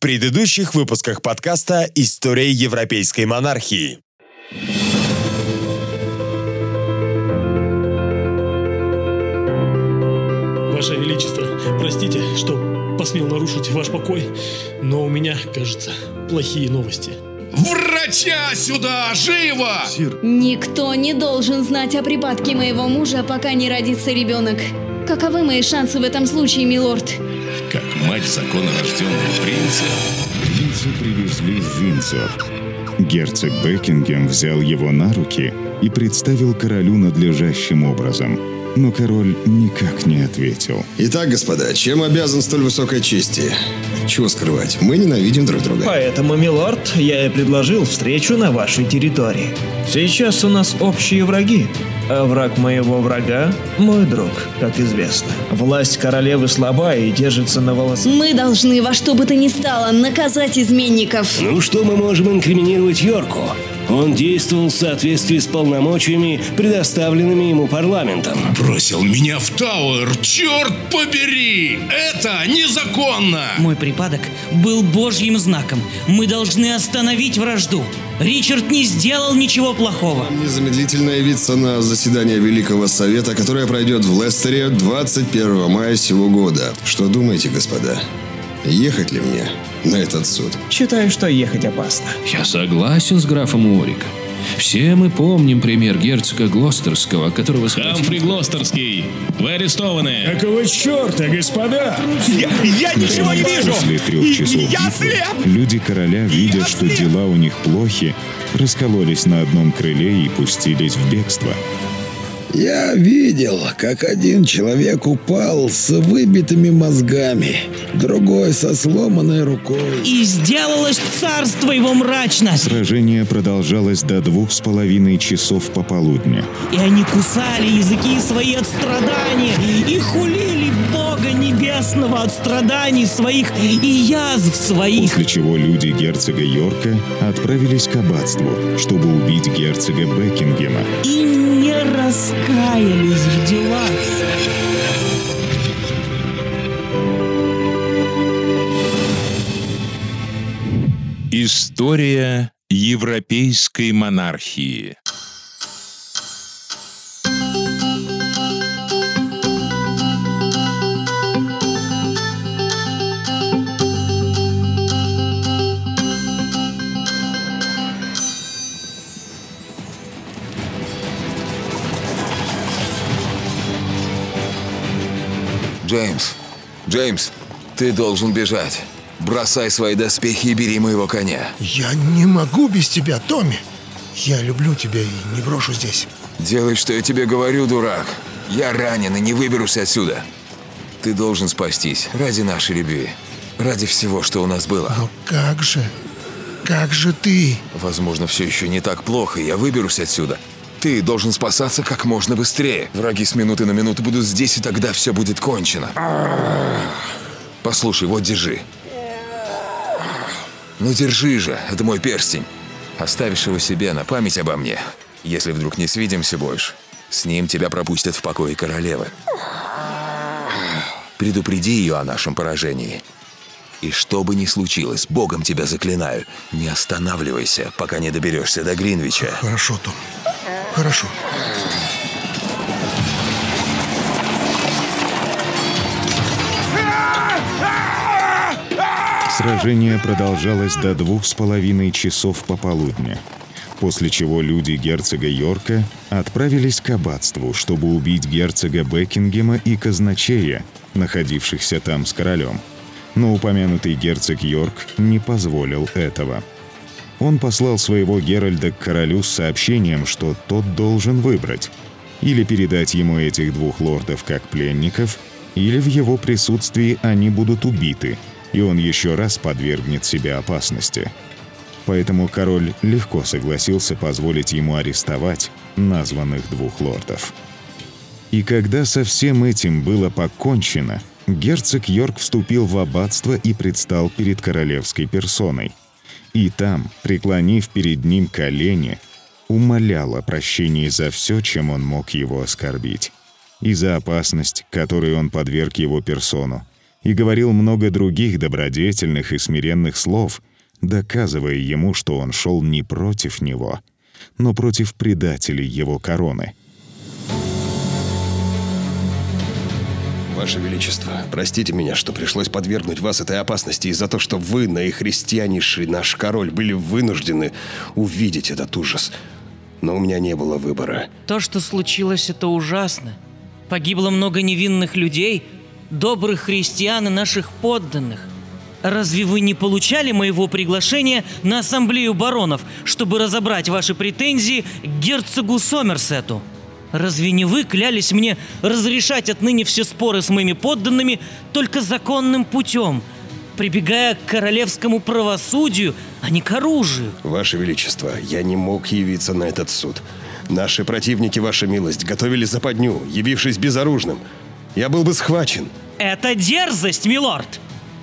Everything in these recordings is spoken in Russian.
предыдущих выпусках подкаста «История европейской монархии». Ваше Величество, простите, что посмел нарушить ваш покой, но у меня, кажется, плохие новости. Врача сюда! Живо! Сир, Никто не должен знать о припадке моего мужа, пока не родится ребенок. Каковы мои шансы в этом случае, милорд? Мать законорожденного принца. принца привезли в Винсор. Герцог Бекингем взял его на руки и представил королю надлежащим образом. Но король никак не ответил. Итак, господа, чем обязан столь высокой чести? Чего скрывать, мы ненавидим друг друга. Поэтому, милорд, я и предложил встречу на вашей территории. Сейчас у нас общие враги, а враг моего врага – мой друг, как известно. Власть королевы слаба и держится на волосах. Мы должны во что бы то ни стало наказать изменников. Ну что мы можем инкриминировать Йорку? Он действовал в соответствии с полномочиями, предоставленными ему парламентом. Бросил меня в Тауэр! Черт побери! Это незаконно! Мой припадок был божьим знаком. Мы должны остановить вражду. Ричард не сделал ничего плохого. Незамедлительно явиться на заседание Великого Совета, которое пройдет в Лестере 21 мая сего года. Что думаете, господа? Ехать ли мне на этот суд? Считаю, что ехать опасно. Я согласен с графом Уорика. Все мы помним пример герцога Глостерского, которого. Хамфри Глостерский, вы арестованы. Какого черта, господа? Я ничего не вижу! После трех часов битвы люди короля, видя, что дела у них плохи, раскололись на одном крыле и пустились в бегство. Я видел, как один человек упал с выбитыми мозгами, другой со сломанной рукой. И сделалось царство его мрачно. Сражение продолжалось до двух с половиной часов пополудня. И они кусали языки свои от страдания и хулили Бога Небесного от страданий своих и язв своих. После чего люди герцога Йорка отправились к аббатству, чтобы убить герцога Бекингема. И не раскаялись в делах. История европейской монархии. Джеймс, Джеймс, ты должен бежать. Бросай свои доспехи и бери моего коня. Я не могу без тебя, Томми. Я люблю тебя и не брошу здесь. Делай, что я тебе говорю, дурак. Я ранен и не выберусь отсюда. Ты должен спастись ради нашей любви. Ради всего, что у нас было. Но как же? Как же ты? Возможно, все еще не так плохо, и я выберусь отсюда. Ты должен спасаться как можно быстрее. Враги с минуты на минуту будут здесь, и тогда все будет кончено. Послушай, вот держи. Ну держи же, это мой перстень. Оставишь его себе на память обо мне. Если вдруг не свидимся больше, с ним тебя пропустят в покое королевы. Предупреди ее о нашем поражении. И что бы ни случилось, богом тебя заклинаю, не останавливайся, пока не доберешься до Гринвича. Хорошо, Том. Хорошо. Сражение продолжалось до двух с половиной часов пополудня, после чего люди герцога Йорка отправились к аббатству, чтобы убить герцога Бекингема и казначея, находившихся там с королем. Но упомянутый герцог Йорк не позволил этого. Он послал своего Геральда к королю с сообщением, что тот должен выбрать или передать ему этих двух лордов как пленников, или в его присутствии они будут убиты, и он еще раз подвергнет себя опасности. Поэтому король легко согласился позволить ему арестовать названных двух лордов. И когда со всем этим было покончено, герцог Йорк вступил в аббатство и предстал перед королевской персоной. И там, преклонив перед ним колени, умолял о прощении за все, чем он мог его оскорбить, и за опасность, которой он подверг его персону, и говорил много других добродетельных и смиренных слов, доказывая ему, что он шел не против него, но против предателей его короны. Ваше Величество, простите меня, что пришлось подвергнуть вас этой опасности и за то, что вы, наихристианнейший наш король, были вынуждены увидеть этот ужас. Но у меня не было выбора. То, что случилось, это ужасно. Погибло много невинных людей, добрых христиан и наших подданных. Разве вы не получали моего приглашения на ассамблею баронов, чтобы разобрать ваши претензии к герцогу Сомерсету? Разве не вы клялись мне разрешать отныне все споры с моими подданными только законным путем, прибегая к королевскому правосудию, а не к оружию? Ваше Величество, я не мог явиться на этот суд. Наши противники, Ваша милость, готовили западню, явившись безоружным. Я был бы схвачен. Это дерзость, милорд!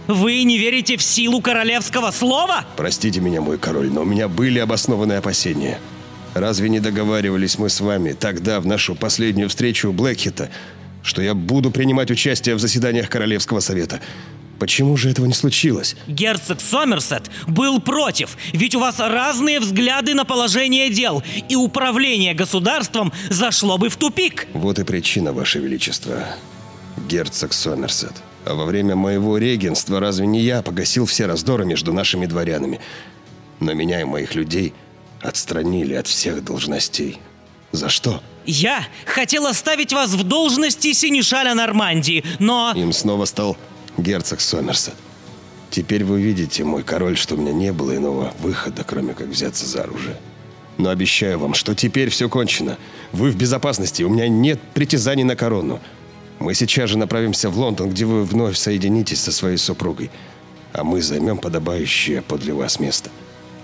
Вы не верите в силу королевского слова? Простите меня, мой король, но у меня были обоснованные опасения. Разве не договаривались мы с вами тогда, в нашу последнюю встречу у Блэкхита, что я буду принимать участие в заседаниях Королевского совета? Почему же этого не случилось? Герцог Сомерсет был против, ведь у вас разные взгляды на положение дел, и управление государством зашло бы в тупик. Вот и причина, Ваше Величество. Герцог Сомерсет. А во время моего регенства разве не я погасил все раздоры между нашими дворянами? Но меня и моих людей отстранили от всех должностей. За что? Я хотел оставить вас в должности синешаля Нормандии, но... Им снова стал герцог Сомерсет. Теперь вы видите, мой король, что у меня не было иного выхода, кроме как взяться за оружие. Но обещаю вам, что теперь все кончено. Вы в безопасности, у меня нет притязаний на корону. Мы сейчас же направимся в Лондон, где вы вновь соединитесь со своей супругой. А мы займем подобающее подле вас место.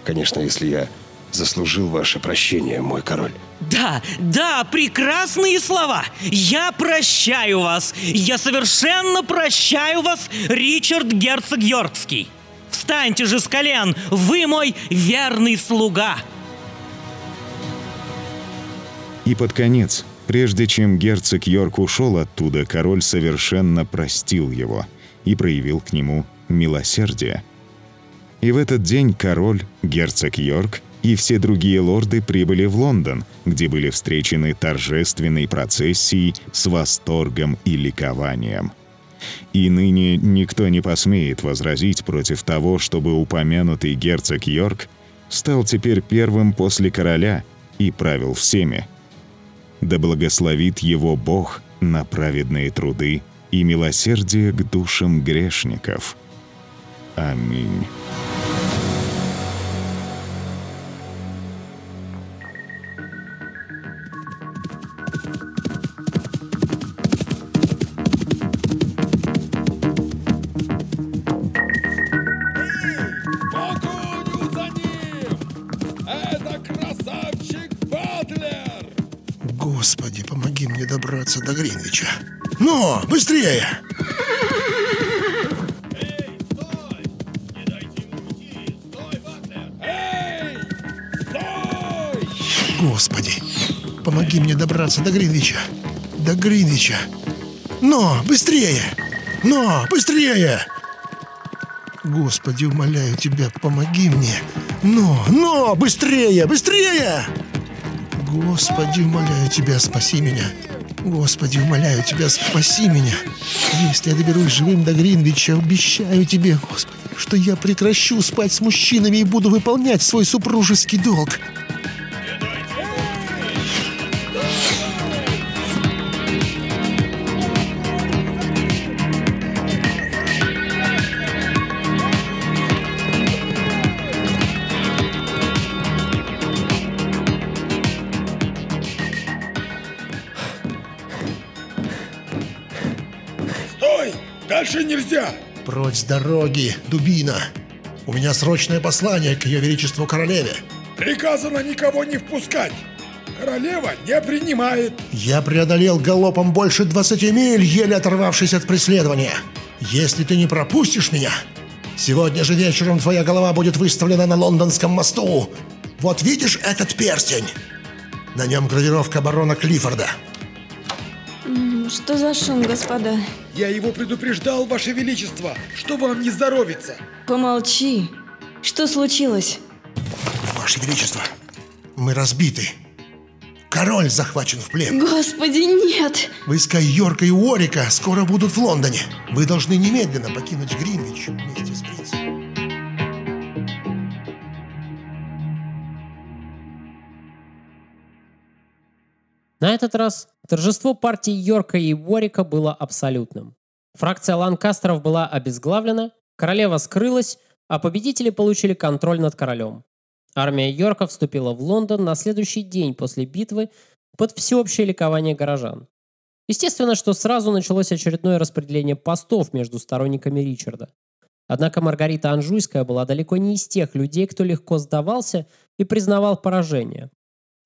Конечно, если я заслужил ваше прощение, мой король. Да, да, прекрасные слова. Я прощаю вас. Я совершенно прощаю вас, Ричард Герцог Йоркский. Встаньте же с колен, вы мой верный слуга. И под конец, прежде чем герцог Йорк ушел оттуда, король совершенно простил его и проявил к нему милосердие. И в этот день король, герцог Йорк и все другие лорды прибыли в Лондон, где были встречены торжественной процессией с восторгом и ликованием. И ныне никто не посмеет возразить против того, чтобы упомянутый герцог Йорк стал теперь первым после короля и правил всеми. Да благословит его Бог на праведные труды и милосердие к душам грешников. Аминь. Быстрее! Господи, помоги мне добраться до Гринвича. До Гринвича. Но, быстрее! Но, быстрее! Господи, умоляю тебя, помоги мне. Но, но, быстрее, быстрее! Господи, умоляю тебя, спаси меня. Господи, умоляю тебя, спаси меня. Если я доберусь живым до Гринвича, обещаю тебе, Господи, что я прекращу спать с мужчинами и буду выполнять свой супружеский долг. Дальше нельзя! Прочь с дороги, дубина. У меня срочное послание к ее величеству королеве. Приказано никого не впускать. Королева не принимает. Я преодолел галопом больше 20 миль, еле оторвавшись от преследования. Если ты не пропустишь меня, сегодня же вечером твоя голова будет выставлена на лондонском мосту. Вот видишь этот перстень? На нем гравировка барона Клиффорда. Что за шум, господа? Я его предупреждал, Ваше Величество, что вам не здоровится. Помолчи. Что случилось? Ваше Величество, мы разбиты. Король захвачен в плен. Господи, нет! Войска Йорка и Уорика скоро будут в Лондоне. Вы должны немедленно покинуть Гринвич вместе с принцем. На этот раз торжество партии Йорка и Уорика было абсолютным. Фракция Ланкастеров была обезглавлена, королева скрылась, а победители получили контроль над королем. Армия Йорка вступила в Лондон на следующий день после битвы под всеобщее ликование горожан. Естественно, что сразу началось очередное распределение постов между сторонниками Ричарда. Однако Маргарита Анжуйская была далеко не из тех людей, кто легко сдавался и признавал поражение.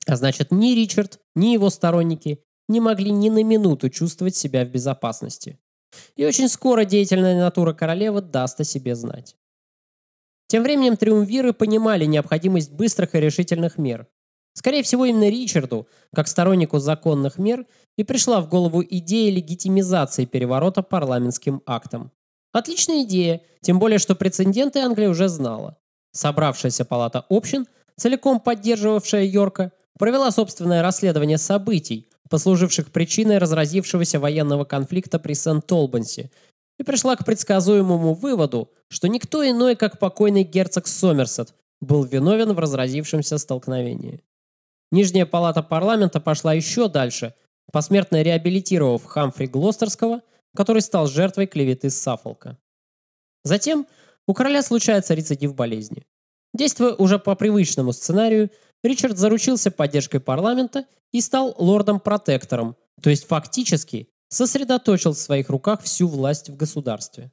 А значит, ни Ричард, ни его сторонники не могли ни на минуту чувствовать себя в безопасности. И очень скоро деятельная натура королевы даст о себе знать. Тем временем триумвиры понимали необходимость быстрых и решительных мер. Скорее всего, именно Ричарду, как стороннику законных мер, и пришла в голову идея легитимизации переворота парламентским актом. Отличная идея, тем более, что прецеденты Англия уже знала. Собравшаяся палата общин, целиком поддерживавшая Йорка, провела собственное расследование событий, послуживших причиной разразившегося военного конфликта при Сент-Толбансе, и пришла к предсказуемому выводу, что никто иной, как покойный герцог Сомерсет, был виновен в разразившемся столкновении. Нижняя палата парламента пошла еще дальше, посмертно реабилитировав Хамфри Глостерского, который стал жертвой клеветы Саффолка. Затем у короля случается рецидив болезни. Действуя уже по привычному сценарию, Ричард заручился поддержкой парламента и стал лордом-протектором, то есть фактически сосредоточил в своих руках всю власть в государстве.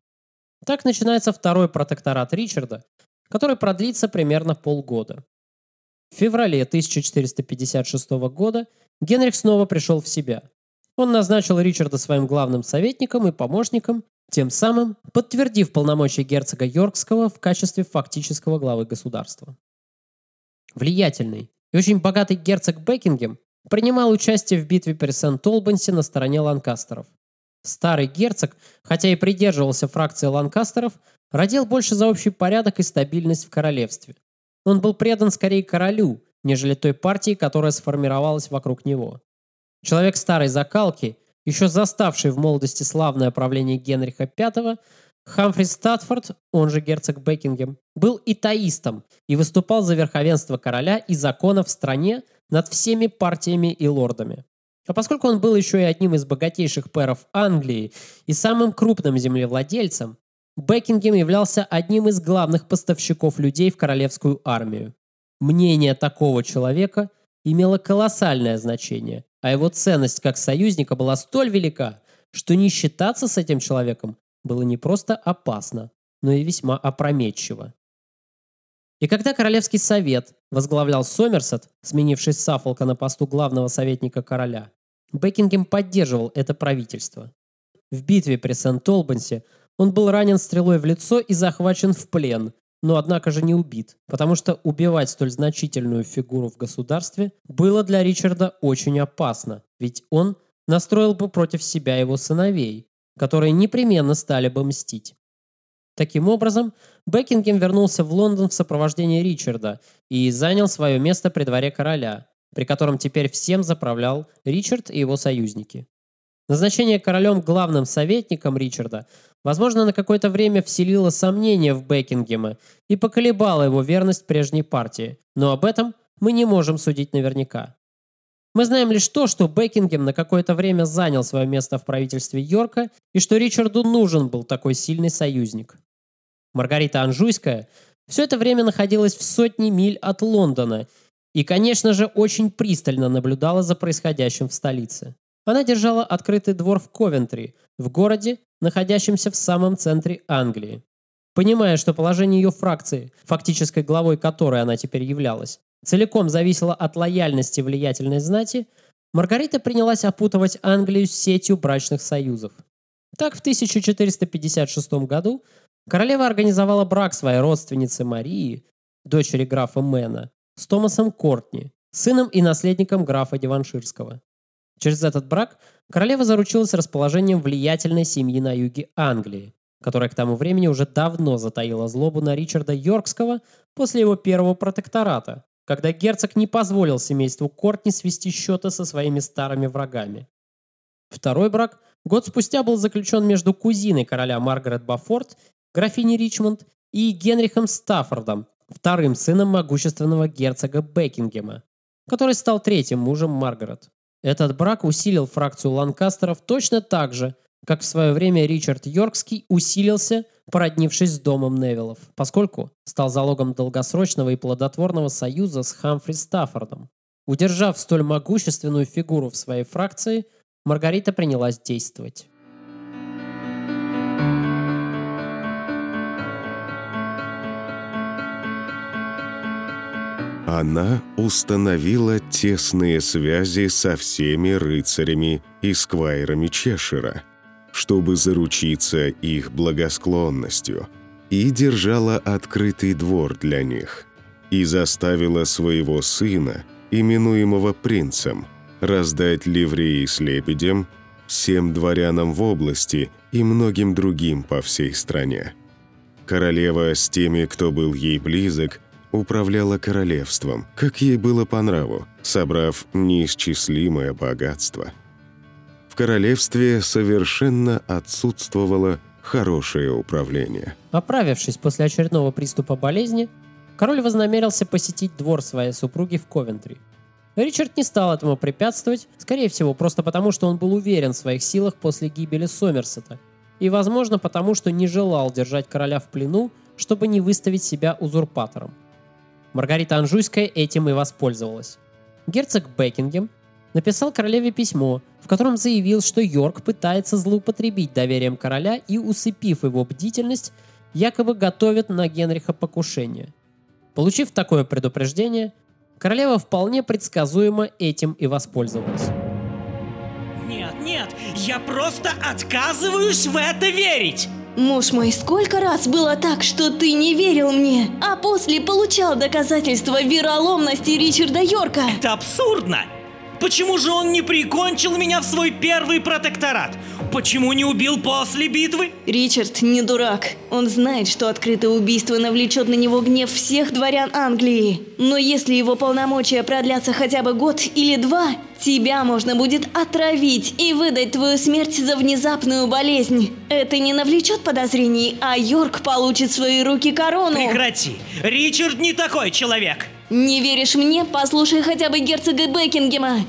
Так начинается второй протекторат Ричарда, который продлится примерно полгода. В феврале 1456 года Генрих снова пришел в себя. Он назначил Ричарда своим главным советником и помощником, тем самым подтвердив полномочия герцога Йоркского в качестве фактического главы государства. Влиятельный и очень богатый герцог Бекингем принимал участие в битве при Сент-Олбансе на стороне ланкастеров. Старый герцог, хотя и придерживался фракции ланкастеров, родил больше за общий порядок и стабильность в королевстве. Он был предан скорее королю, нежели той партии, которая сформировалась вокруг него. Человек старой закалки, еще заставший в молодости славное правление Генриха V, Хамфри Статфорд, он же герцог Бекингем, был итаистом и выступал за верховенство короля и закона в стране над всеми партиями и лордами. А поскольку он был еще и одним из богатейших пэров Англии и самым крупным землевладельцем, Бекингем являлся одним из главных поставщиков людей в королевскую армию. Мнение такого человека имело колоссальное значение, а его ценность как союзника была столь велика, что не считаться с этим человеком было не просто опасно, но и весьма опрометчиво. И когда Королевский совет возглавлял Сомерсет, сменивший Саффолка на посту главного советника короля, Бекингем поддерживал это правительство. В битве при Сент-Олбансе он был ранен стрелой в лицо и захвачен в плен, но однако же не убит, потому что убивать столь значительную фигуру в государстве было для Ричарда очень опасно, ведь он настроил бы против себя его сыновей, которые непременно стали бы мстить. Таким образом, Бекингем вернулся в Лондон в сопровождении Ричарда и занял свое место при дворе короля, при котором теперь всем заправлял Ричард и его союзники. Назначение королем главным советником Ричарда, возможно, на какое-то время вселило сомнения в Бекингема и поколебало его верность прежней партии, но об этом мы не можем судить наверняка. Мы знаем лишь то, что Бекингем на какое-то время занял свое место в правительстве Йорка и что Ричарду нужен был такой сильный союзник. Маргарита Анжуйская все это время находилась в сотне миль от Лондона и, конечно же, очень пристально наблюдала за происходящим в столице. Она держала открытый двор в Ковентри, в городе, находящемся в самом центре Англии. Понимая, что положение ее фракции, фактической главой которой она теперь являлась, целиком зависело от лояльности влиятельной знати, Маргарита принялась опутывать Англию сетью брачных союзов. Так в 1456 году королева организовала брак своей родственницы Марии, дочери графа Мэна, с Томасом Кортни, сыном и наследником графа Диванширского. Через этот брак королева заручилась расположением влиятельной семьи на юге Англии, которая к тому времени уже давно затаила злобу на Ричарда Йоркского после его первого протектората, когда герцог не позволил семейству Кортни свести счеты со своими старыми врагами. Второй брак год спустя был заключен между кузиной короля Маргарет Бафорд, графиней Ричмонд, и Генрихом Стаффордом, вторым сыном могущественного герцога Бекингема, который стал третьим мужем Маргарет. Этот брак усилил фракцию Ланкастеров точно так же, как в свое время Ричард Йоркский усилился, породнившись с домом Невиллов, поскольку стал залогом долгосрочного и плодотворного союза с Хамфри Стаффордом. Удержав столь могущественную фигуру в своей фракции, Маргарита принялась действовать. Она установила тесные связи со всеми рыцарями и сквайрами Чешира, чтобы заручиться их благосклонностью, и держала открытый двор для них, и заставила своего сына, именуемого принцем, раздать ливреи с лебедем всем дворянам в области и многим другим по всей стране. Королева с теми, кто был ей близок, управляла королевством, как ей было по нраву, собрав неисчислимое богатство. В королевстве совершенно отсутствовало хорошее управление. Оправившись после очередного приступа болезни, король вознамерился посетить двор своей супруги в Ковентри. Ричард не стал этому препятствовать, скорее всего, просто потому, что он был уверен в своих силах после гибели Сомерсета, и, возможно, потому, что не желал держать короля в плену, чтобы не выставить себя узурпатором. Маргарита Анжуйская этим и воспользовалась. Герцог Бекингем написал королеве письмо, в котором заявил, что Йорк пытается злоупотребить доверием короля и, усыпив его бдительность, якобы готовит на Генриха покушение. Получив такое предупреждение, королева вполне предсказуемо этим и воспользовалась. Нет, нет, я просто отказываюсь в это верить! Муж мой, сколько раз было так, что ты не верил мне, а после получал доказательства вероломности Ричарда Йорка? Это абсурдно! Почему же он не прикончил меня в свой первый протекторат? Почему не убил после битвы? Ричард не дурак. Он знает, что открытое убийство навлечет на него гнев всех дворян Англии. Но если его полномочия продлятся хотя бы год или два, тебя можно будет отравить и выдать твою смерть за внезапную болезнь. Это не навлечет подозрений, а Йорк получит в свои руки корону. Прекрати! Ричард не такой человек! Не веришь мне? Послушай хотя бы герцога Бекингема.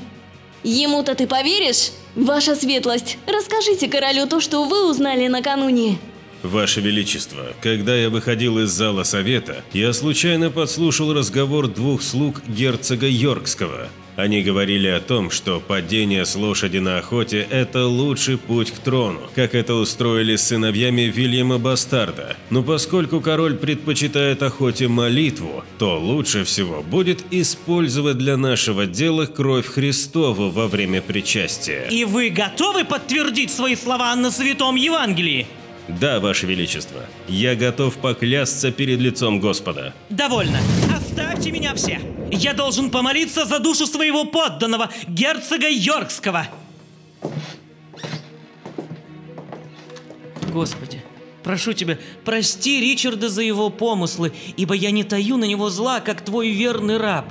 Ему-то ты поверишь? Ваша светлость, расскажите королю то, что вы узнали накануне. Ваше Величество, когда я выходил из зала совета, я случайно подслушал разговор двух слуг герцога Йоркского. Они говорили о том, что падение с лошади на охоте – это лучший путь к трону, как это устроили с сыновьями Вильяма Бастарда. Но поскольку король предпочитает охоте молитву, то лучше всего будет использовать для нашего дела кровь Христову во время причастия. И вы готовы подтвердить свои слова на Святом Евангелии? Да, Ваше Величество, я готов поклясться перед лицом Господа. Довольно. Оставьте меня все. Я должен помолиться за душу своего подданного, герцога Йоркского. Господи, прошу тебя, прости Ричарда за его помыслы, ибо я не таю на него зла, как твой верный раб.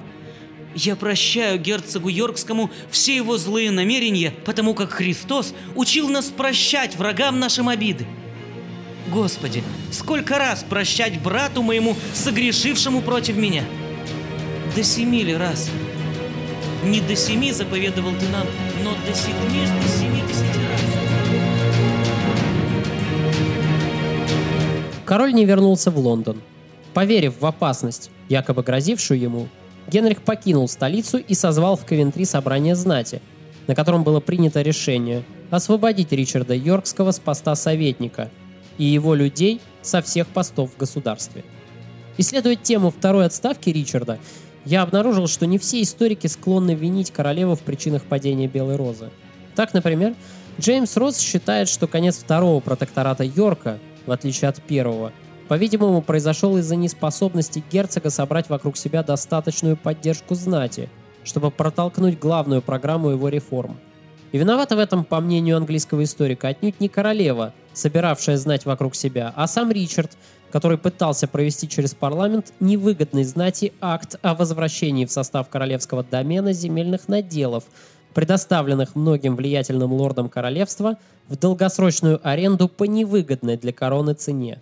Я прощаю герцогу Йоркскому все его злые намерения, потому как Христос учил нас прощать врагам нашим обиды. Господи, сколько раз прощать брату моему, согрешившему против меня? До семи ли раз? Не до семи заповедовал ты нам, но до седьми до семидесяти раз. Король не вернулся в Лондон. Поверив в опасность, якобы грозившую ему, Генрих покинул столицу и созвал в Ковентри собрание знати, на котором было принято решение освободить Ричарда Йоркского с поста советника и его людей со всех постов в государстве. Исследуя тему второй отставки Ричарда, я обнаружил, что не все историки склонны винить королеву в причинах падения Белой Розы. Так, например, Джеймс Росс считает, что конец второго протектората Йорка, в отличие от первого, по-видимому, произошел из-за неспособности герцога собрать вокруг себя достаточную поддержку знати, чтобы протолкнуть главную программу его реформ. И виновата в этом, по мнению английского историка, отнюдь не королева, собиравшая знать вокруг себя, а сам Ричард, который пытался провести через парламент невыгодный знати акт о возвращении в состав королевского домена земельных наделов, предоставленных многим влиятельным лордам королевства в долгосрочную аренду по невыгодной для короны цене.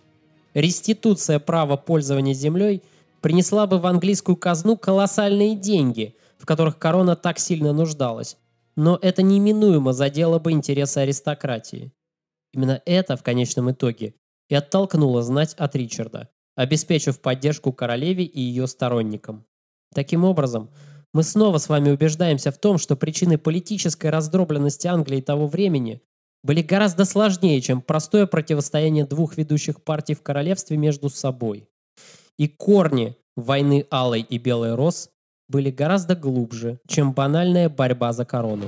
Реституция права пользования землей принесла бы в английскую казну колоссальные деньги, в которых корона так сильно нуждалась, но это неминуемо задело бы интересы аристократии. Именно это, в конечном итоге, и оттолкнуло знать от Ричарда, обеспечив поддержку королеве и ее сторонникам. Таким образом, мы снова с вами убеждаемся в том, что причины политической раздробленности Англии того времени были гораздо сложнее, чем простое противостояние двух ведущих партий в королевстве между собой. И корни войны Алой и Белой Рос были гораздо глубже, чем банальная борьба за корону.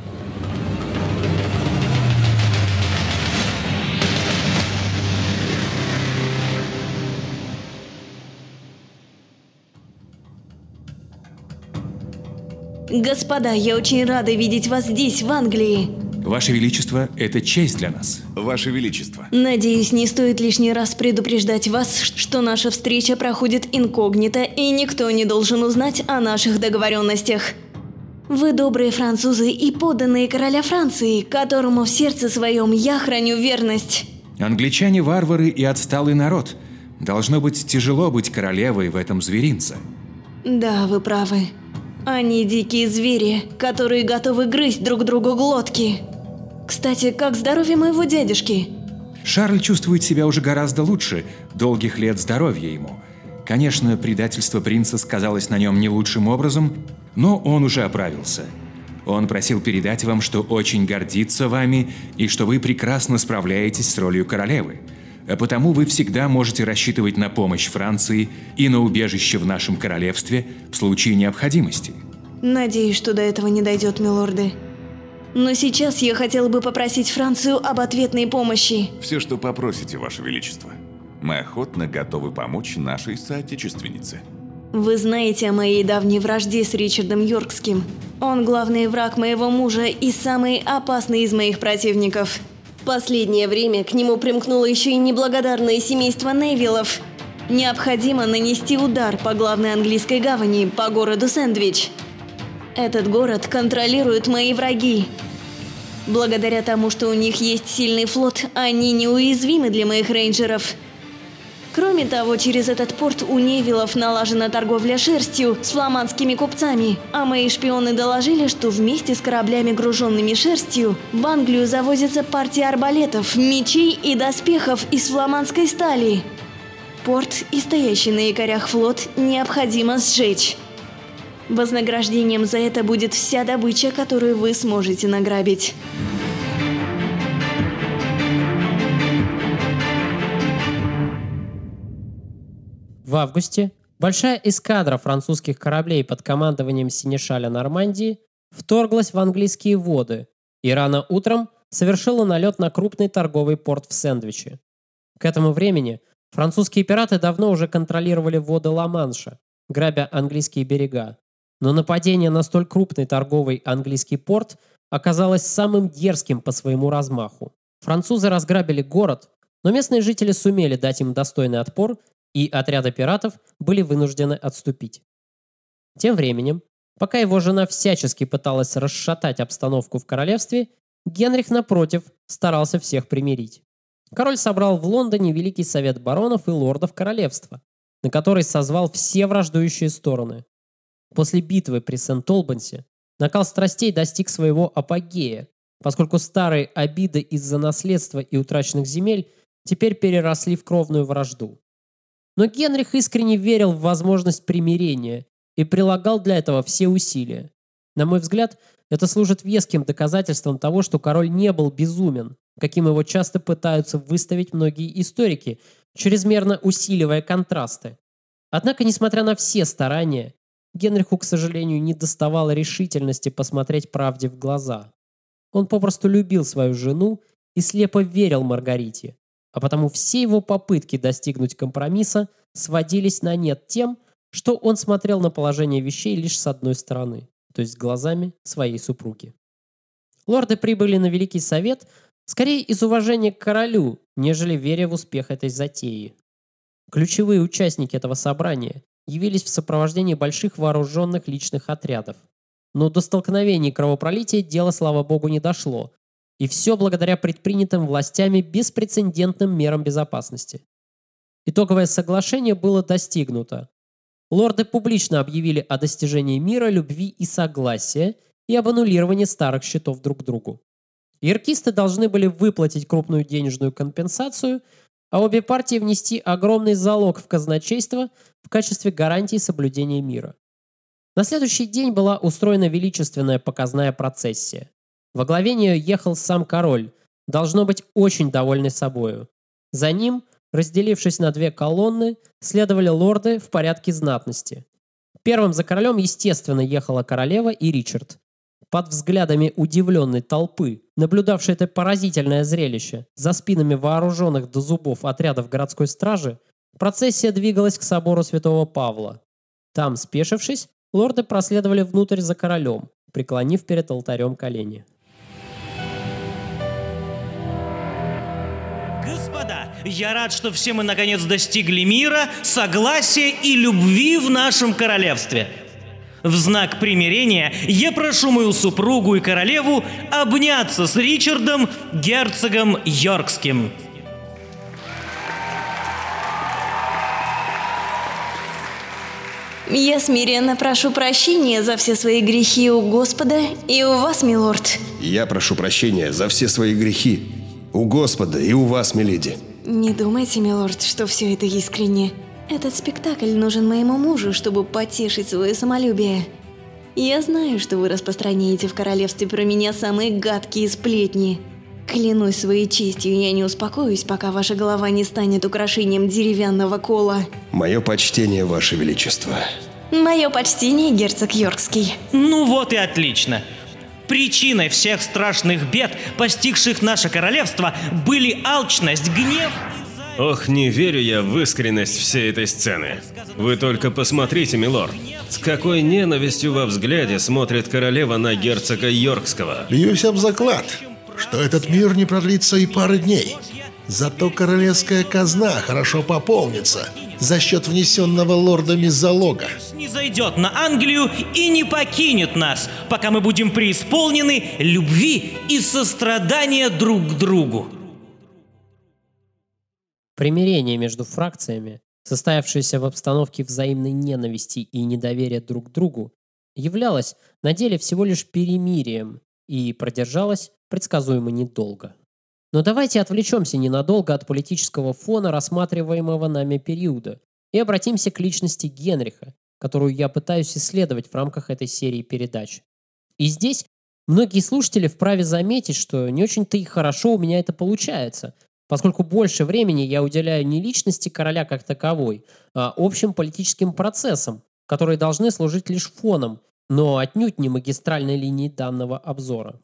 Господа, я очень рада видеть вас здесь, в Англии. Ваше Величество, это честь для нас. Ваше Величество. Надеюсь, не стоит лишний раз предупреждать вас, что наша встреча проходит инкогнито, и никто не должен узнать о наших договоренностях. Вы добрые французы и подданные короля Франции, которому в сердце своем я храню верность. Англичане – варвары и отсталый народ. Должно быть тяжело быть королевой в этом зверинце. Да, вы правы. Они дикие звери, которые готовы грызть друг другу глотки. Кстати, как здоровье моего дядюшки? Шарль чувствует себя уже гораздо лучше, долгих лет здоровья ему. Конечно, предательство принца сказалось на нем не лучшим образом, но он уже оправился. Он просил передать вам, что очень гордится вами и что вы прекрасно справляетесь с ролью королевы. А потому вы всегда можете рассчитывать на помощь Франции и на убежище в нашем королевстве в случае необходимости. Надеюсь, что до этого не дойдет, милорды. Но сейчас я хотела бы попросить Францию об ответной помощи. Все, что попросите, Ваше Величество. Мы охотно готовы помочь нашей соотечественнице. Вы знаете о моей давней вражде с Ричардом Йоркским. Он главный враг моего мужа и самый опасный из моих противников. В последнее время к нему примкнуло еще и неблагодарное семейство Невиллов. Необходимо нанести удар по главной английской гавани, по городу Сэндвич. Этот город контролируют мои враги. Благодаря тому, что у них есть сильный флот, они неуязвимы для моих рейнджеров. Кроме того, через этот порт у Невилов налажена торговля шерстью с фламандскими купцами, а мои шпионы доложили, что вместе с кораблями, груженными шерстью, в Англию завозятся партии арбалетов, мечей и доспехов из фламандской стали. Порт и стоящий на якорях флот необходимо сжечь. Вознаграждением за это будет вся добыча, которую вы сможете награбить. В августе большая эскадра французских кораблей под командованием Синешаля Нормандии вторглась в английские воды и рано утром совершила налет на крупный торговый порт в Сэндвиче. К этому времени французские пираты давно уже контролировали воды Ла-Манша, грабя английские берега. Но нападение на столь крупный торговый английский порт оказалось самым дерзким по своему размаху. Французы разграбили город, но местные жители сумели дать им достойный отпор и отряды пиратов были вынуждены отступить. Тем временем, пока его жена всячески пыталась расшатать обстановку в королевстве, Генрих, напротив, старался всех примирить. Король собрал в Лондоне Великий Совет баронов и лордов королевства, на который созвал все враждующие стороны. После битвы при Сент-Олбансе накал страстей достиг своего апогея, поскольку старые обиды из-за наследства и утраченных земель теперь переросли в кровную вражду. Но Генрих искренне верил в возможность примирения и прилагал для этого все усилия. На мой взгляд, это служит веским доказательством того, что король не был безумен, каким его часто пытаются выставить многие историки, чрезмерно усиливая контрасты. Однако, несмотря на все старания, Генриху, к сожалению, не доставало решительности посмотреть правде в глаза. Он попросту любил свою жену и слепо верил Маргарите, а потому все его попытки достигнуть компромисса сводились на нет тем, что он смотрел на положение вещей лишь с одной стороны, то есть глазами своей супруги. Лорды прибыли на Великий Совет скорее из уважения к королю, нежели веря в успех этой затеи. Ключевые участники этого собрания явились в сопровождении больших вооруженных личных отрядов. Но до столкновений и кровопролития дело, слава богу, не дошло. И все благодаря предпринятым властями беспрецедентным мерам безопасности. Итоговое соглашение было достигнуто. Лорды публично объявили о достижении мира, любви и согласия и об аннулировании старых счетов друг другу. Иркисты должны были выплатить крупную денежную компенсацию, а обе партии внести огромный залог в казначейство в качестве гарантии соблюдения мира. На следующий день была устроена величественная показная процессия. Во главе нее ехал сам король, должно быть очень довольный собою. За ним – Разделившись на две колонны, следовали лорды в порядке знатности. Первым за королем, естественно, ехала королева и Ричард. Под взглядами удивленной толпы, наблюдавшей это поразительное зрелище, за спинами вооруженных до зубов отрядов городской стражи, процессия двигалась к собору Святого Павла. Там, спешившись, лорды проследовали внутрь за королем, преклонив перед алтарем колени. Я рад, что все мы наконец достигли мира, согласия и любви в нашем королевстве. В знак примирения я прошу мою супругу и королеву обняться с Ричардом, герцогом Йоркским. Я смиренно прошу прощения за все свои грехи у Господа и у вас, милорд. Я прошу прощения за все свои грехи у Господа и у вас, миледи. Не думайте, милорд, что все это искренне. Этот спектакль нужен моему мужу, чтобы потешить свое самолюбие. Я знаю, что вы распространяете в королевстве про меня самые гадкие сплетни. Клянусь своей честью, я не успокоюсь, пока ваша голова не станет украшением деревянного кола. Мое почтение, ваше величество. Мое почтение, герцог Йоркский. Ну вот и отлично. Причиной всех страшных бед, постигших наше королевство, были алчность, гнев Ох, не верю я в искренность всей этой сцены. Вы только посмотрите, милорд. С какой ненавистью во взгляде смотрит королева на герцога Йоркского. Бьюсь об заклад, что этот мир не продлится и пары дней. Зато королевская казна хорошо пополнится за счет внесенного лордами залога. Не зайдет на Англию и не покинет нас, пока мы будем преисполнены любви и сострадания друг к другу. Примирение между фракциями, состоявшееся в обстановке взаимной ненависти и недоверия друг к другу, являлось на деле всего лишь перемирием и продержалось предсказуемо недолго. Но давайте отвлечемся ненадолго от политического фона рассматриваемого нами периода и обратимся к личности Генриха, которую я пытаюсь исследовать в рамках этой серии передач. И здесь многие слушатели вправе заметить, что не очень-то и хорошо у меня это получается, поскольку больше времени я уделяю не личности короля как таковой, а общим политическим процессам, которые должны служить лишь фоном, но отнюдь не магистральной линией данного обзора.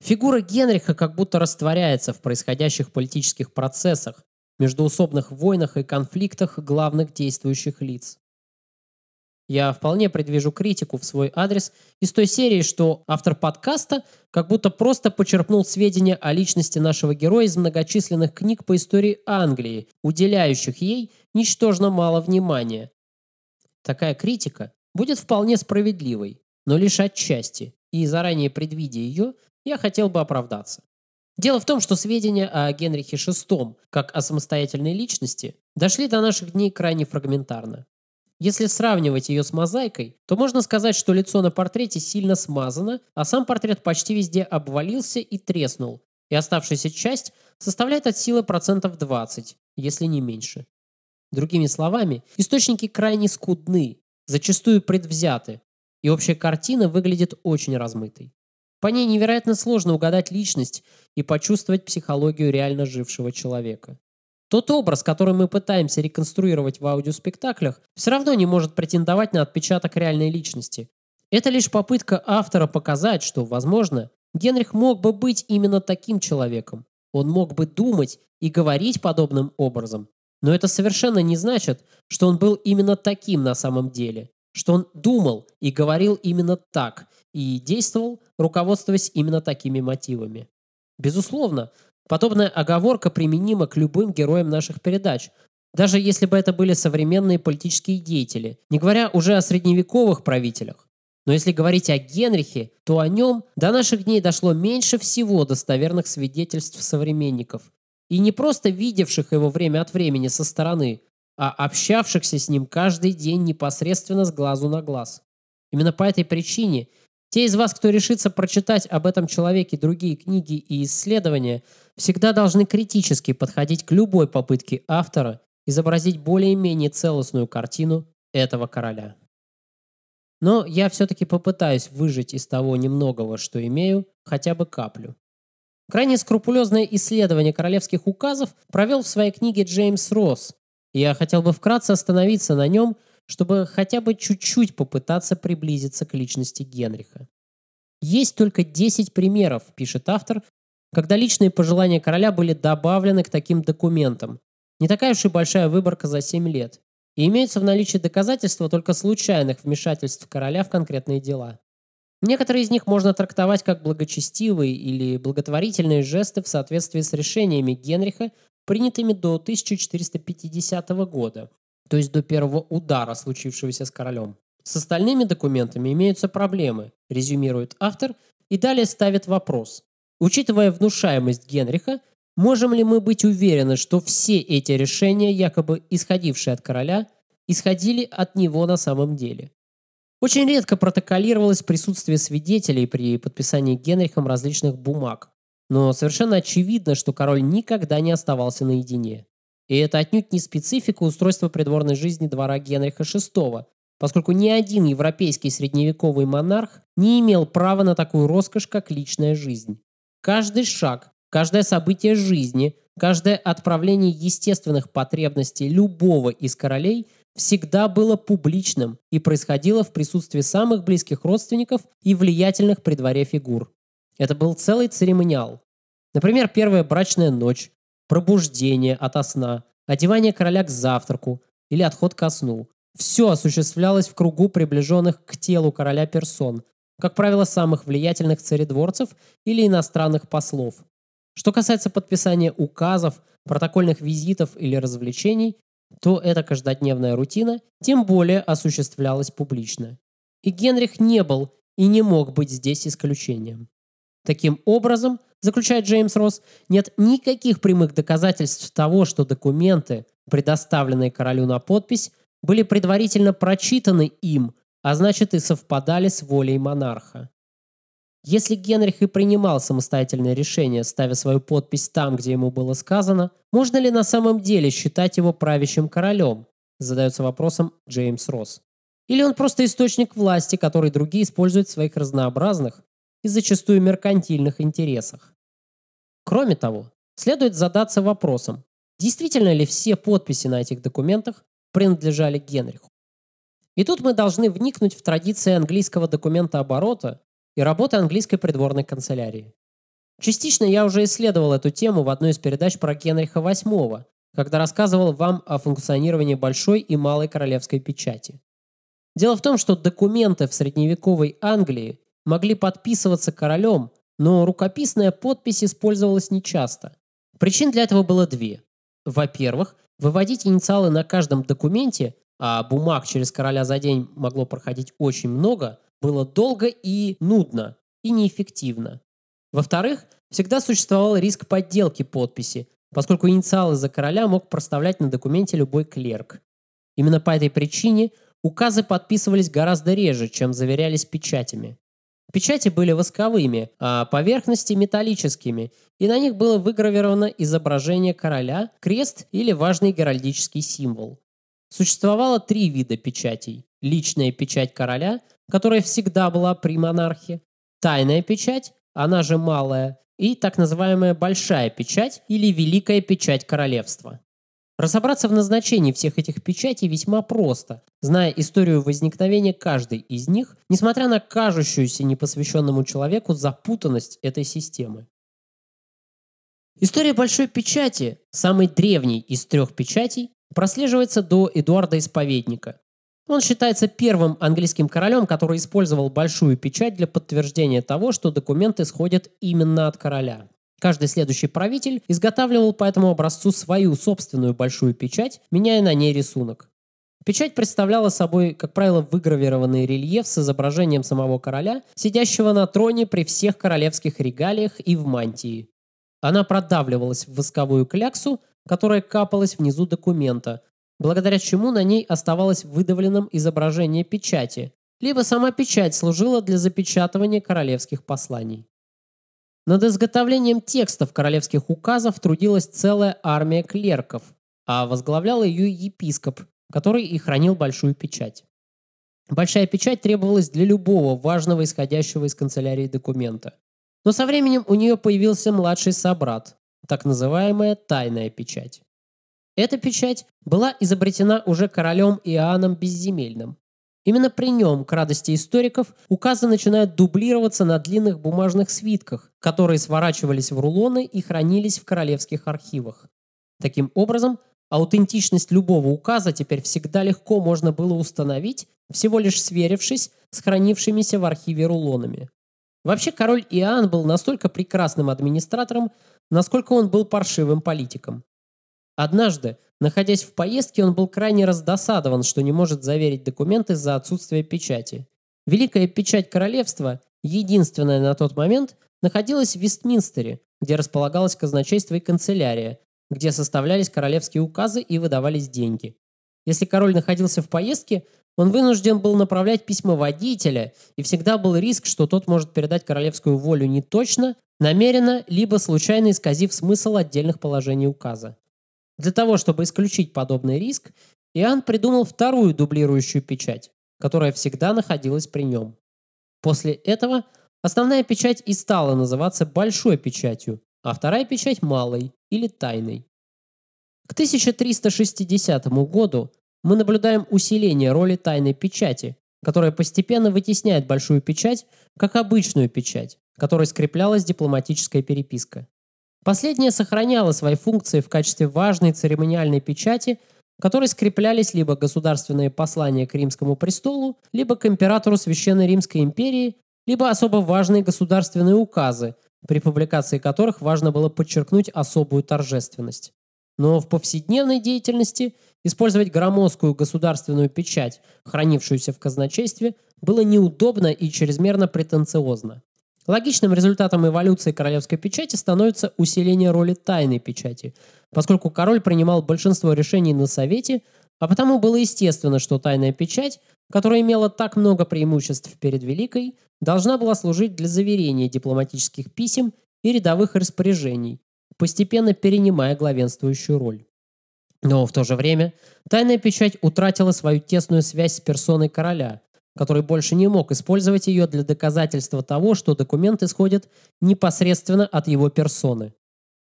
Фигура Генриха как будто растворяется в происходящих политических процессах, междуусобных войнах и конфликтах главных действующих лиц. Я вполне предвижу критику в свой адрес из той серии, что автор подкаста как будто просто почерпнул сведения о личности нашего героя из многочисленных книг по истории Англии, уделяющих ей ничтожно мало внимания. Такая критика будет вполне справедливой, но лишь отчасти, и заранее предвидя ее – я хотел бы оправдаться. Дело в том, что сведения о Генрихе VI, как о самостоятельной личности, дошли до наших дней крайне фрагментарно. Если сравнивать ее с мозаикой, то можно сказать, что лицо на портрете сильно смазано, а сам портрет почти везде обвалился и треснул, и оставшаяся часть составляет от силы процентов 20, если не меньше. Другими словами, источники крайне скудны, зачастую предвзяты, и общая картина выглядит очень размытой. По ней невероятно сложно угадать личность и почувствовать психологию реально жившего человека. Тот образ, который мы пытаемся реконструировать в аудиоспектаклях, все равно не может претендовать на отпечаток реальной личности. Это лишь попытка автора показать, что, возможно, Генрих мог бы быть именно таким человеком. Он мог бы думать и говорить подобным образом. Но это совершенно не значит, что он был именно таким на самом деле. что он думал и говорил именно так, и действовал, руководствуясь именно такими мотивами. Безусловно, подобная оговорка применима к любым героям наших передач, даже если бы это были современные политические деятели, не говоря уже о средневековых правителях. Но если говорить о Генрихе, то о нем до наших дней дошло меньше всего достоверных свидетельств современников. И не просто видевших его время от времени со стороны, а общавшихся с ним каждый день непосредственно с глазу на глаз. Именно по этой причине те из вас, кто решится прочитать об этом человеке другие книги и исследования, всегда должны критически подходить к любой попытке автора изобразить более-менее целостную картину этого короля. Но я все-таки попытаюсь выжить из того немногого, что имею, хотя бы каплю. Крайне скрупулезное исследование королевских указов провел в своей книге Джеймс Росс, и я хотел бы вкратце остановиться на нем, чтобы хотя бы чуть-чуть попытаться приблизиться к личности Генриха. Есть только 10 примеров, пишет автор, когда личные пожелания короля были добавлены к таким документам. Не такая уж и большая выборка за 7 лет. И имеются в наличии доказательства только случайных вмешательств короля в конкретные дела. Некоторые из них можно трактовать как благочестивые или благотворительные жесты в соответствии с решениями Генриха, принятыми до 1450 года, то есть до первого удара, случившегося с королем. С остальными документами имеются проблемы, резюмирует автор и далее ставит вопрос. Учитывая внушаемость Генриха, можем ли мы быть уверены, что все эти решения, якобы исходившие от короля, исходили от него на самом деле? Очень редко протоколировалось присутствие свидетелей при подписании Генрихом различных бумаг, но совершенно очевидно, что король никогда не оставался наедине. И это отнюдь не специфика устройства придворной жизни двора Генриха VI, поскольку ни один европейский средневековый монарх не имел права на такую роскошь, как личная жизнь. Каждый шаг, каждое событие жизни, каждое отправление естественных потребностей любого из королей всегда было публичным и происходило в присутствии самых близких родственников и влиятельных при дворе фигур. Это был целый церемониал. Например, первая брачная ночь, пробуждение ото сна, одевание короля к завтраку или отход ко сну. Все осуществлялось в кругу приближенных к телу короля персон, как правило, самых влиятельных царедворцев или иностранных послов. Что касается подписания указов, протокольных визитов или развлечений, то эта каждодневная рутина тем более осуществлялась публично. И Генрих не был и не мог быть здесь исключением. Таким образом, заключает Джеймс Росс, нет никаких прямых доказательств того, что документы, предоставленные королю на подпись, были предварительно прочитаны им, а значит и совпадали с волей монарха. Если Генрих и принимал самостоятельное решение, ставя свою подпись там, где ему было сказано, можно ли на самом деле считать его правящим королем? Задается вопросом Джеймс Росс. Или он просто источник власти, который другие используют в своих разнообразных, и зачастую меркантильных интересах. Кроме того, следует задаться вопросом, действительно ли все подписи на этих документах принадлежали Генриху. И тут мы должны вникнуть в традиции английского документа оборота и работы английской придворной канцелярии. Частично я уже исследовал эту тему в одной из передач про Генриха VIII, когда рассказывал вам о функционировании большой и малой королевской печати. Дело в том, что документы в средневековой Англии могли подписываться королем, но рукописная подпись использовалась нечасто. Причин для этого было две. Во-первых, выводить инициалы на каждом документе, а бумаг через короля за день могло проходить очень много, было долго и нудно, и неэффективно. Во-вторых, всегда существовал риск подделки подписи, поскольку инициалы за короля мог проставлять на документе любой клерк. Именно по этой причине указы подписывались гораздо реже, чем заверялись печатями. Печати были восковыми, а поверхности металлическими, и на них было выгравировано изображение короля, крест или важный геральдический символ. Существовало три вида печатей. Личная печать короля, которая всегда была при монархе, тайная печать, она же малая, и так называемая большая печать или великая печать королевства. Разобраться в назначении всех этих печатей весьма просто, зная историю возникновения каждой из них, несмотря на кажущуюся непосвященному человеку запутанность этой системы. История Большой Печати, самой древней из трех печатей, прослеживается до Эдуарда Исповедника. Он считается первым английским королем, который использовал большую печать для подтверждения того, что документ исходит именно от короля. Каждый следующий правитель изготавливал по этому образцу свою собственную большую печать, меняя на ней рисунок. Печать представляла собой, как правило, выгравированный рельеф с изображением самого короля, сидящего на троне при всех королевских регалиях и в мантии. Она продавливалась в восковую кляксу, которая капалась внизу документа, благодаря чему на ней оставалось выдавленным изображение печати, либо сама печать служила для запечатывания королевских посланий. Над изготовлением текстов королевских указов трудилась целая армия клерков, а возглавлял ее епископ, который и хранил большую печать. Большая печать требовалась для любого важного исходящего из канцелярии документа. Но со временем у нее появился младший собрат, так называемая тайная печать. Эта печать была изобретена уже королем Иоанном Безземельным. Именно при нем, к радости историков, указы начинают дублироваться на длинных бумажных свитках, которые сворачивались в рулоны и хранились в королевских архивах. Таким образом, аутентичность любого указа теперь всегда легко можно было установить, всего лишь сверившись с хранившимися в архиве рулонами. Вообще король Иоанн был настолько прекрасным администратором, насколько он был паршивым политиком. Однажды, находясь в поездке, он был крайне раздосадован, что не может заверить документы из-за отсутствия печати. Великая печать королевства, единственная на тот момент, находилась в Вестминстере, где располагалось казначейство и канцелярия, где составлялись королевские указы и выдавались деньги. Если король находился в поездке, он вынужден был направлять письма водителя, и всегда был риск, что тот может передать королевскую волю не точно, намеренно, либо случайно исказив смысл отдельных положений указа. Для того, чтобы исключить подобный риск, Иоанн придумал вторую дублирующую печать, которая всегда находилась при нем. После этого основная печать и стала называться большой печатью, а вторая печать – малой или тайной. К 1360 году мы наблюдаем усиление роли тайной печати, которая постепенно вытесняет большую печать как обычную печать, которой скреплялась дипломатическая переписка. Последняя сохраняла свои функции в качестве важной церемониальной печати, которой скреплялись либо государственные послания к римскому престолу, либо к императору Священной Римской империи, либо особо важные государственные указы, при публикации которых важно было подчеркнуть особую торжественность. Но в повседневной деятельности использовать громоздкую государственную печать, хранившуюся в казначействе, было неудобно и чрезмерно претенциозно. Логичным результатом эволюции королевской печати становится усиление роли тайной печати, поскольку король принимал большинство решений на совете, а потому было естественно, что тайная печать, которая имела так много преимуществ перед Великой, должна была служить для заверения дипломатических писем и рядовых распоряжений, постепенно перенимая главенствующую роль. Но в то же время тайная печать утратила свою тесную связь с персоной короля, который больше не мог использовать ее для доказательства того, что документ исходит непосредственно от его персоны.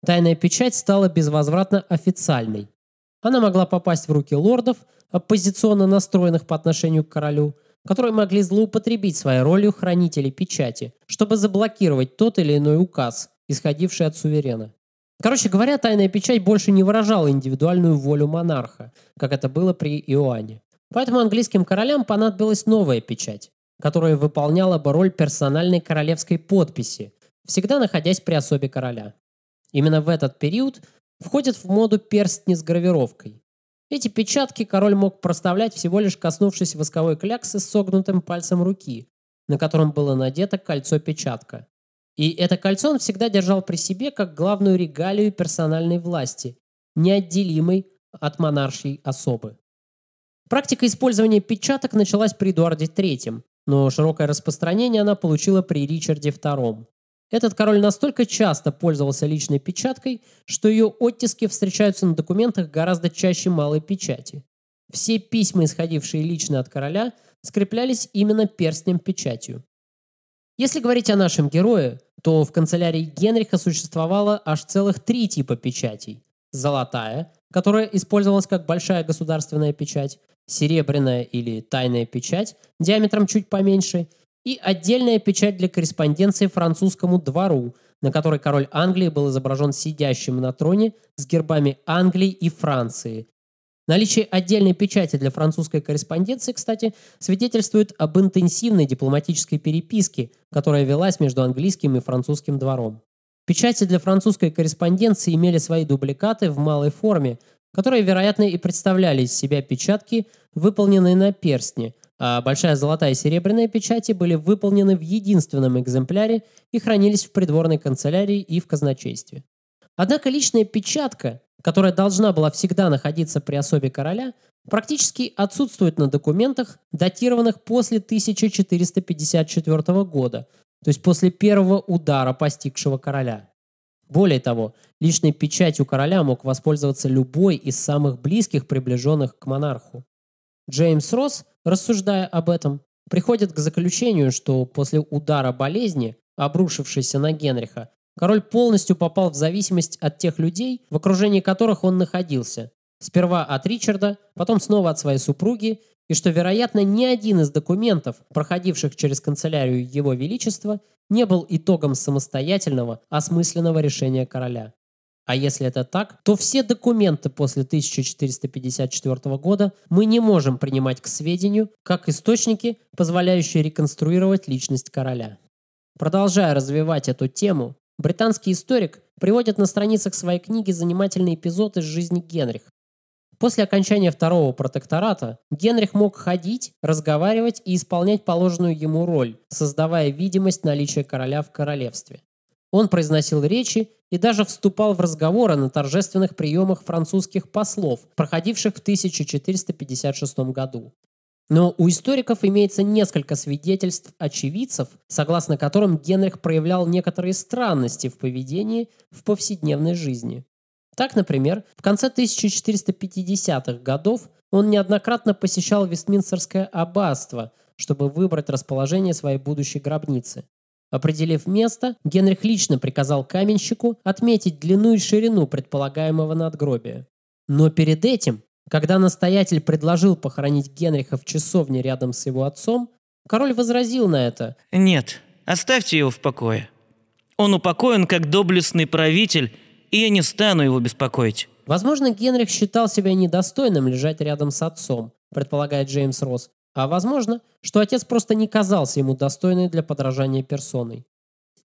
Тайная печать стала безвозвратно официальной. Она могла попасть в руки лордов, оппозиционно настроенных по отношению к королю, которые могли злоупотребить своей ролью хранителей печати, чтобы заблокировать тот или иной указ, исходивший от суверена. Короче говоря, тайная печать больше не выражала индивидуальную волю монарха, как это было при Иоанне. Поэтому английским королям понадобилась новая печать, которая выполняла бы роль персональной королевской подписи, всегда находясь при особе короля. Именно в этот период входят в моду перстни с гравировкой. Эти печатки король мог проставлять всего лишь коснувшись восковой кляксы с согнутым пальцем руки, на котором было надето кольцо-печатка. И это кольцо он всегда держал при себе как главную регалию персональной власти, неотделимой от монаршей особы. Практика использования печаток началась при Эдуарде III, но широкое распространение она получила при Ричарде II. Этот король настолько часто пользовался личной печаткой, что ее оттиски встречаются на документах гораздо чаще малой печати. Все письма, исходившие лично от короля, скреплялись именно перстнем-печатью. Если говорить о нашем герое, то в канцелярии Генриха существовало аж целых три типа печатей. Золотая, которая использовалась как большая государственная печать, серебряная или тайная печать диаметром чуть поменьше и отдельная печать для корреспонденции французскому двору, на которой король Англии был изображен сидящим на троне с гербами Англии и Франции. Наличие отдельной печати для французской корреспонденции, кстати, свидетельствует об интенсивной дипломатической переписке, которая велась между английским и французским двором. Печати для французской корреспонденции имели свои дубликаты в малой форме, которые, вероятно, и представляли из себя печатки, выполненные на перстне, а большая золотая и серебряная печати были выполнены в единственном экземпляре и хранились в придворной канцелярии и в казначействе. Однако личная печатка, которая должна была всегда находиться при особе короля, практически отсутствует на документах, датированных после 1454 года, то есть после первого удара постигшего короля. Более того, личной печатью короля мог воспользоваться любой из самых близких приближенных к монарху. Джеймс Росс, рассуждая об этом, приходит к заключению, что после удара болезни, обрушившейся на Генриха, Король полностью попал в зависимость от тех людей, в окружении которых он находился. Сперва от Ричарда, потом снова от своей супруги, и что, вероятно, ни один из документов, проходивших через канцелярию Его Величества, не был итогом самостоятельного, осмысленного решения короля. А если это так, то все документы после 1454 года мы не можем принимать к сведению как источники, позволяющие реконструировать личность короля. Продолжая развивать эту тему, Британский историк приводит на страницах своей книги занимательный эпизод из жизни Генриха. После окончания второго протектората Генрих мог ходить, разговаривать и исполнять положенную ему роль, создавая видимость наличия короля в королевстве. Он произносил речи и даже вступал в разговоры на торжественных приемах французских послов, проходивших в 1456 году. Но у историков имеется несколько свидетельств очевидцев, согласно которым Генрих проявлял некоторые странности в поведении в повседневной жизни. Так, например, в конце 1450-х годов он неоднократно посещал Вестминстерское аббатство, чтобы выбрать расположение своей будущей гробницы. Определив место, Генрих лично приказал каменщику отметить длину и ширину предполагаемого надгробия. Но перед этим когда настоятель предложил похоронить Генриха в часовне рядом с его отцом, король возразил на это. «Нет, оставьте его в покое. Он упокоен как доблестный правитель, и я не стану его беспокоить». Возможно, Генрих считал себя недостойным лежать рядом с отцом, предполагает Джеймс Росс. А возможно, что отец просто не казался ему достойной для подражания персоной.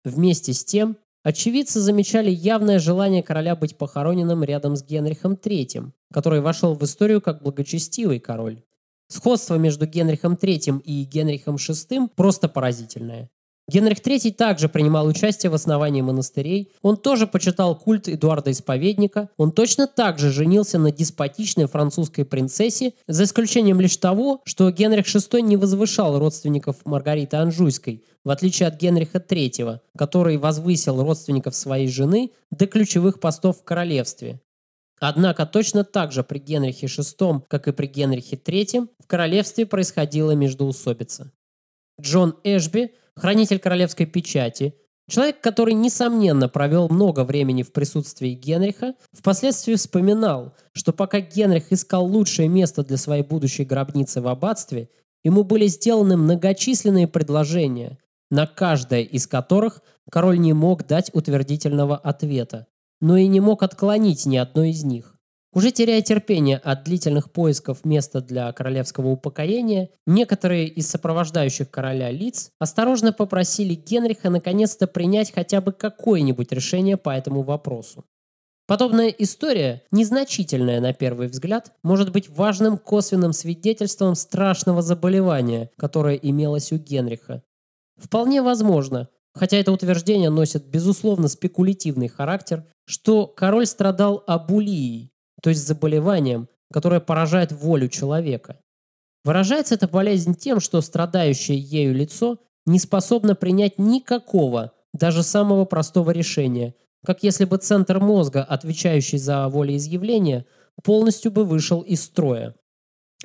Вместе с тем, Очевидцы замечали явное желание короля быть похороненным рядом с Генрихом III, который вошел в историю как благочестивый король. Сходство между Генрихом III и Генрихом VI просто поразительное. Генрих III также принимал участие в основании монастырей, он тоже почитал культ Эдуарда Исповедника, он точно так же женился на деспотичной французской принцессе, за исключением лишь того, что Генрих VI не возвышал родственников Маргариты Анжуйской, в отличие от Генриха III, который возвысил родственников своей жены до ключевых постов в королевстве. Однако точно так же при Генрихе VI, как и при Генрихе III, в королевстве происходила междоусобица. Джон Эшби – хранитель королевской печати, человек, который, несомненно, провел много времени в присутствии Генриха, впоследствии вспоминал, что пока Генрих искал лучшее место для своей будущей гробницы в аббатстве, ему были сделаны многочисленные предложения, на каждое из которых король не мог дать утвердительного ответа, но и не мог отклонить ни одно из них. Уже теряя терпение от длительных поисков места для королевского упокоения, некоторые из сопровождающих короля лиц осторожно попросили Генриха наконец-то принять хотя бы какое-нибудь решение по этому вопросу. Подобная история, незначительная на первый взгляд, может быть важным косвенным свидетельством страшного заболевания, которое имелось у Генриха. Вполне возможно, хотя это утверждение носит безусловно спекулятивный характер, что король страдал абулией, то есть заболеванием, которое поражает волю человека. Выражается эта болезнь тем, что страдающее ею лицо не способно принять никакого, даже самого простого решения, как если бы центр мозга, отвечающий за волеизъявление, полностью бы вышел из строя.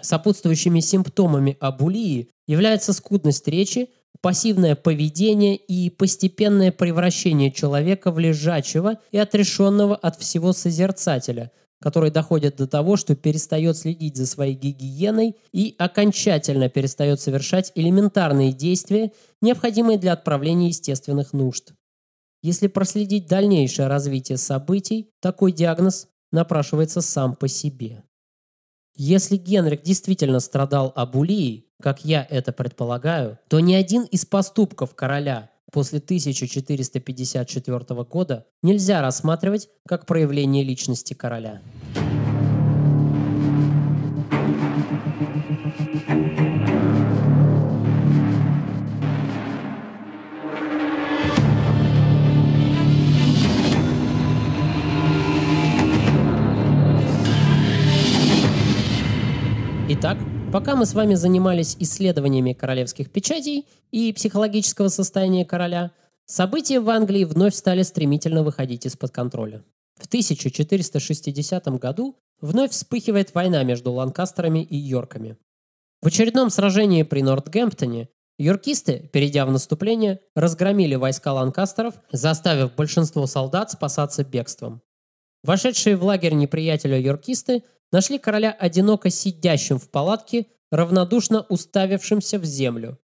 Сопутствующими симптомами абулии является скудность речи, пассивное поведение и постепенное превращение человека в лежачего и отрешенного от всего созерцателя – который доходит до того, что перестает следить за своей гигиеной и окончательно перестает совершать элементарные действия, необходимые для отправления естественных нужд. Если проследить дальнейшее развитие событий, такой диагноз напрашивается сам по себе. Если Генрих действительно страдал абулией, как я это предполагаю, то ни один из поступков короля после 1454 года нельзя рассматривать как проявление личности короля. Итак, пока мы с вами занимались исследованиями королевских печатей и психологического состояния короля, события в Англии вновь стали стремительно выходить из-под контроля. В 1460 году вновь вспыхивает война между Ланкастерами и Йорками. В очередном сражении при Нортгемптоне Йоркисты, перейдя в наступление, разгромили войска Ланкастеров, заставив большинство солдат спасаться бегством. Вошедшие в лагерь неприятеля йоркисты нашли короля одиноко сидящим в палатке, равнодушно уставившимся в землю.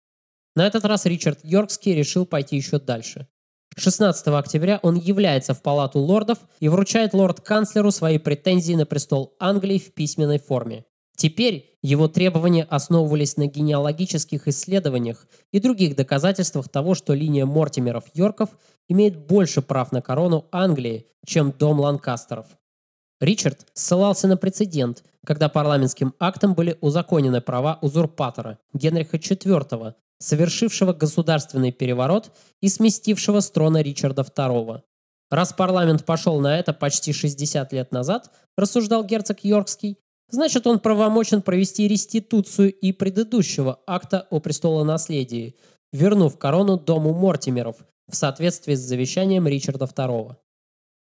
На этот раз Ричард Йоркский решил пойти еще дальше. 16 октября он является в палату лордов и вручает лорд-канцлеру свои претензии на престол Англии в письменной форме. Теперь его требования основывались на генеалогических ссledованиях и других доказательствах того, что линия Мортимеров-Йорков имеет больше прав на корону Англии, чем дом Ланкастеров. Ричард ссылался на прецедент, когда парламентским актом были узаконены права узурпатора Генриха IV, совершившего государственный переворот и сместившего с трона Ричарда II. Раз парламент пошел на это почти 60 лет назад, рассуждал герцог Йоркский, значит он правомочен провести реституцию и предыдущего акта о престолонаследии, вернув корону дому Мортимеров в соответствии с завещанием Ричарда II.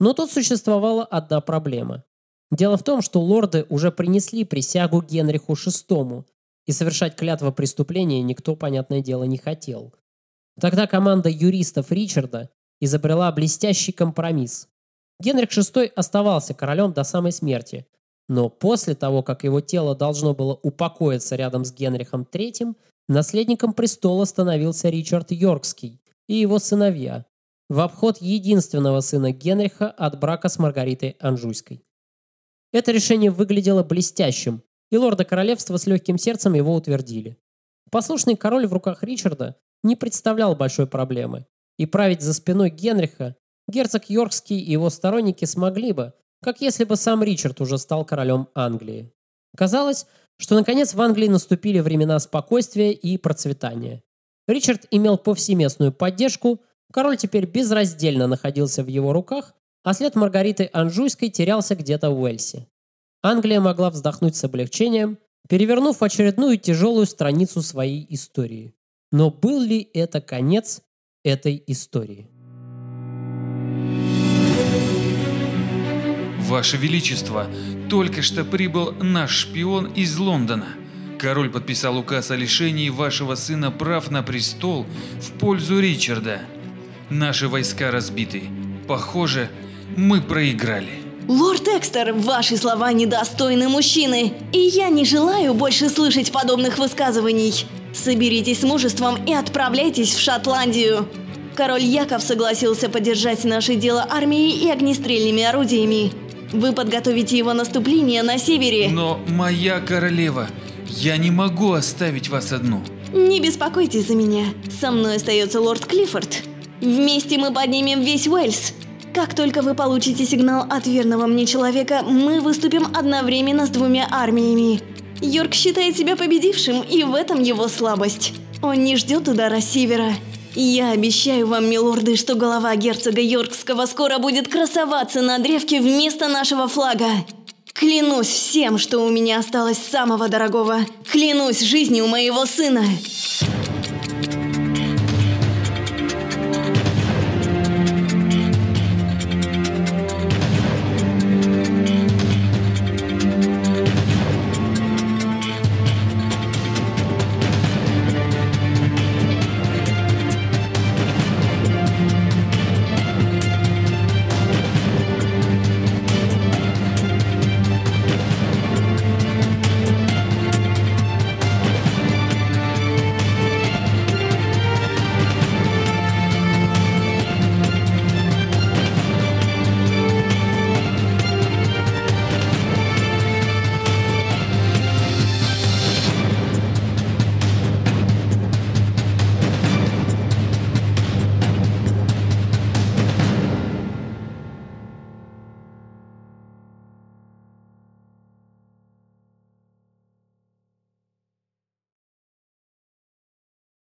Но тут существовала одна проблема. Дело в том, что лорды уже принесли присягу Генриху VI, и совершать клятва преступления никто, понятное дело, не хотел. Тогда команда юристов Ричарда изобрела блестящий компромисс. Генрих VI оставался королем до самой смерти, но после того, как его тело должно было упокоиться рядом с Генрихом III, наследником престола становился Ричард Йоркский и его сыновья, в обход единственного сына Генриха от брака с Маргаритой Анжуйской. Это решение выглядело блестящим, и лорда королевства с легким сердцем его утвердили. Послушный король в руках Ричарда не представлял большой проблемы, и править за спиной Генриха герцог Йоркский и его сторонники смогли бы, как если бы сам Ричард уже стал королем Англии. Казалось, что наконец в Англии наступили времена спокойствия и процветания. Ричард имел повсеместную поддержку, Король теперь безраздельно находился в его руках, а след Маргариты Анжуйской терялся где-то в Уэльсе. Англия могла вздохнуть с облегчением, перевернув очередную тяжелую страницу своей истории. Но был ли это конец этой истории? Ваше Величество, только что прибыл наш шпион из Лондона. Король подписал указ о лишении вашего сына прав на престол в пользу Ричарда – Наши войска разбиты. Похоже, мы проиграли. Лорд Экстер, ваши слова недостойны мужчины, и я не желаю больше слышать подобных высказываний. Соберитесь с мужеством и отправляйтесь в Шотландию. Король Яков согласился поддержать наше дело армией и огнестрельными орудиями. Вы подготовите его наступление на севере. Но моя королева, я не могу оставить вас одну. Не беспокойтесь за меня. Со мной остается лорд Клиффорд. Вместе мы поднимем весь Уэльс. Как только вы получите сигнал от верного мне человека, мы выступим одновременно с двумя армиями. Йорк считает себя победившим, и в этом его слабость. Он не ждет удара севера. Я обещаю вам, милорды, что голова герцога Йоркского скоро будет красоваться на древке вместо нашего флага. Клянусь всем, что у меня осталось самого дорогого. Клянусь жизнью моего сына.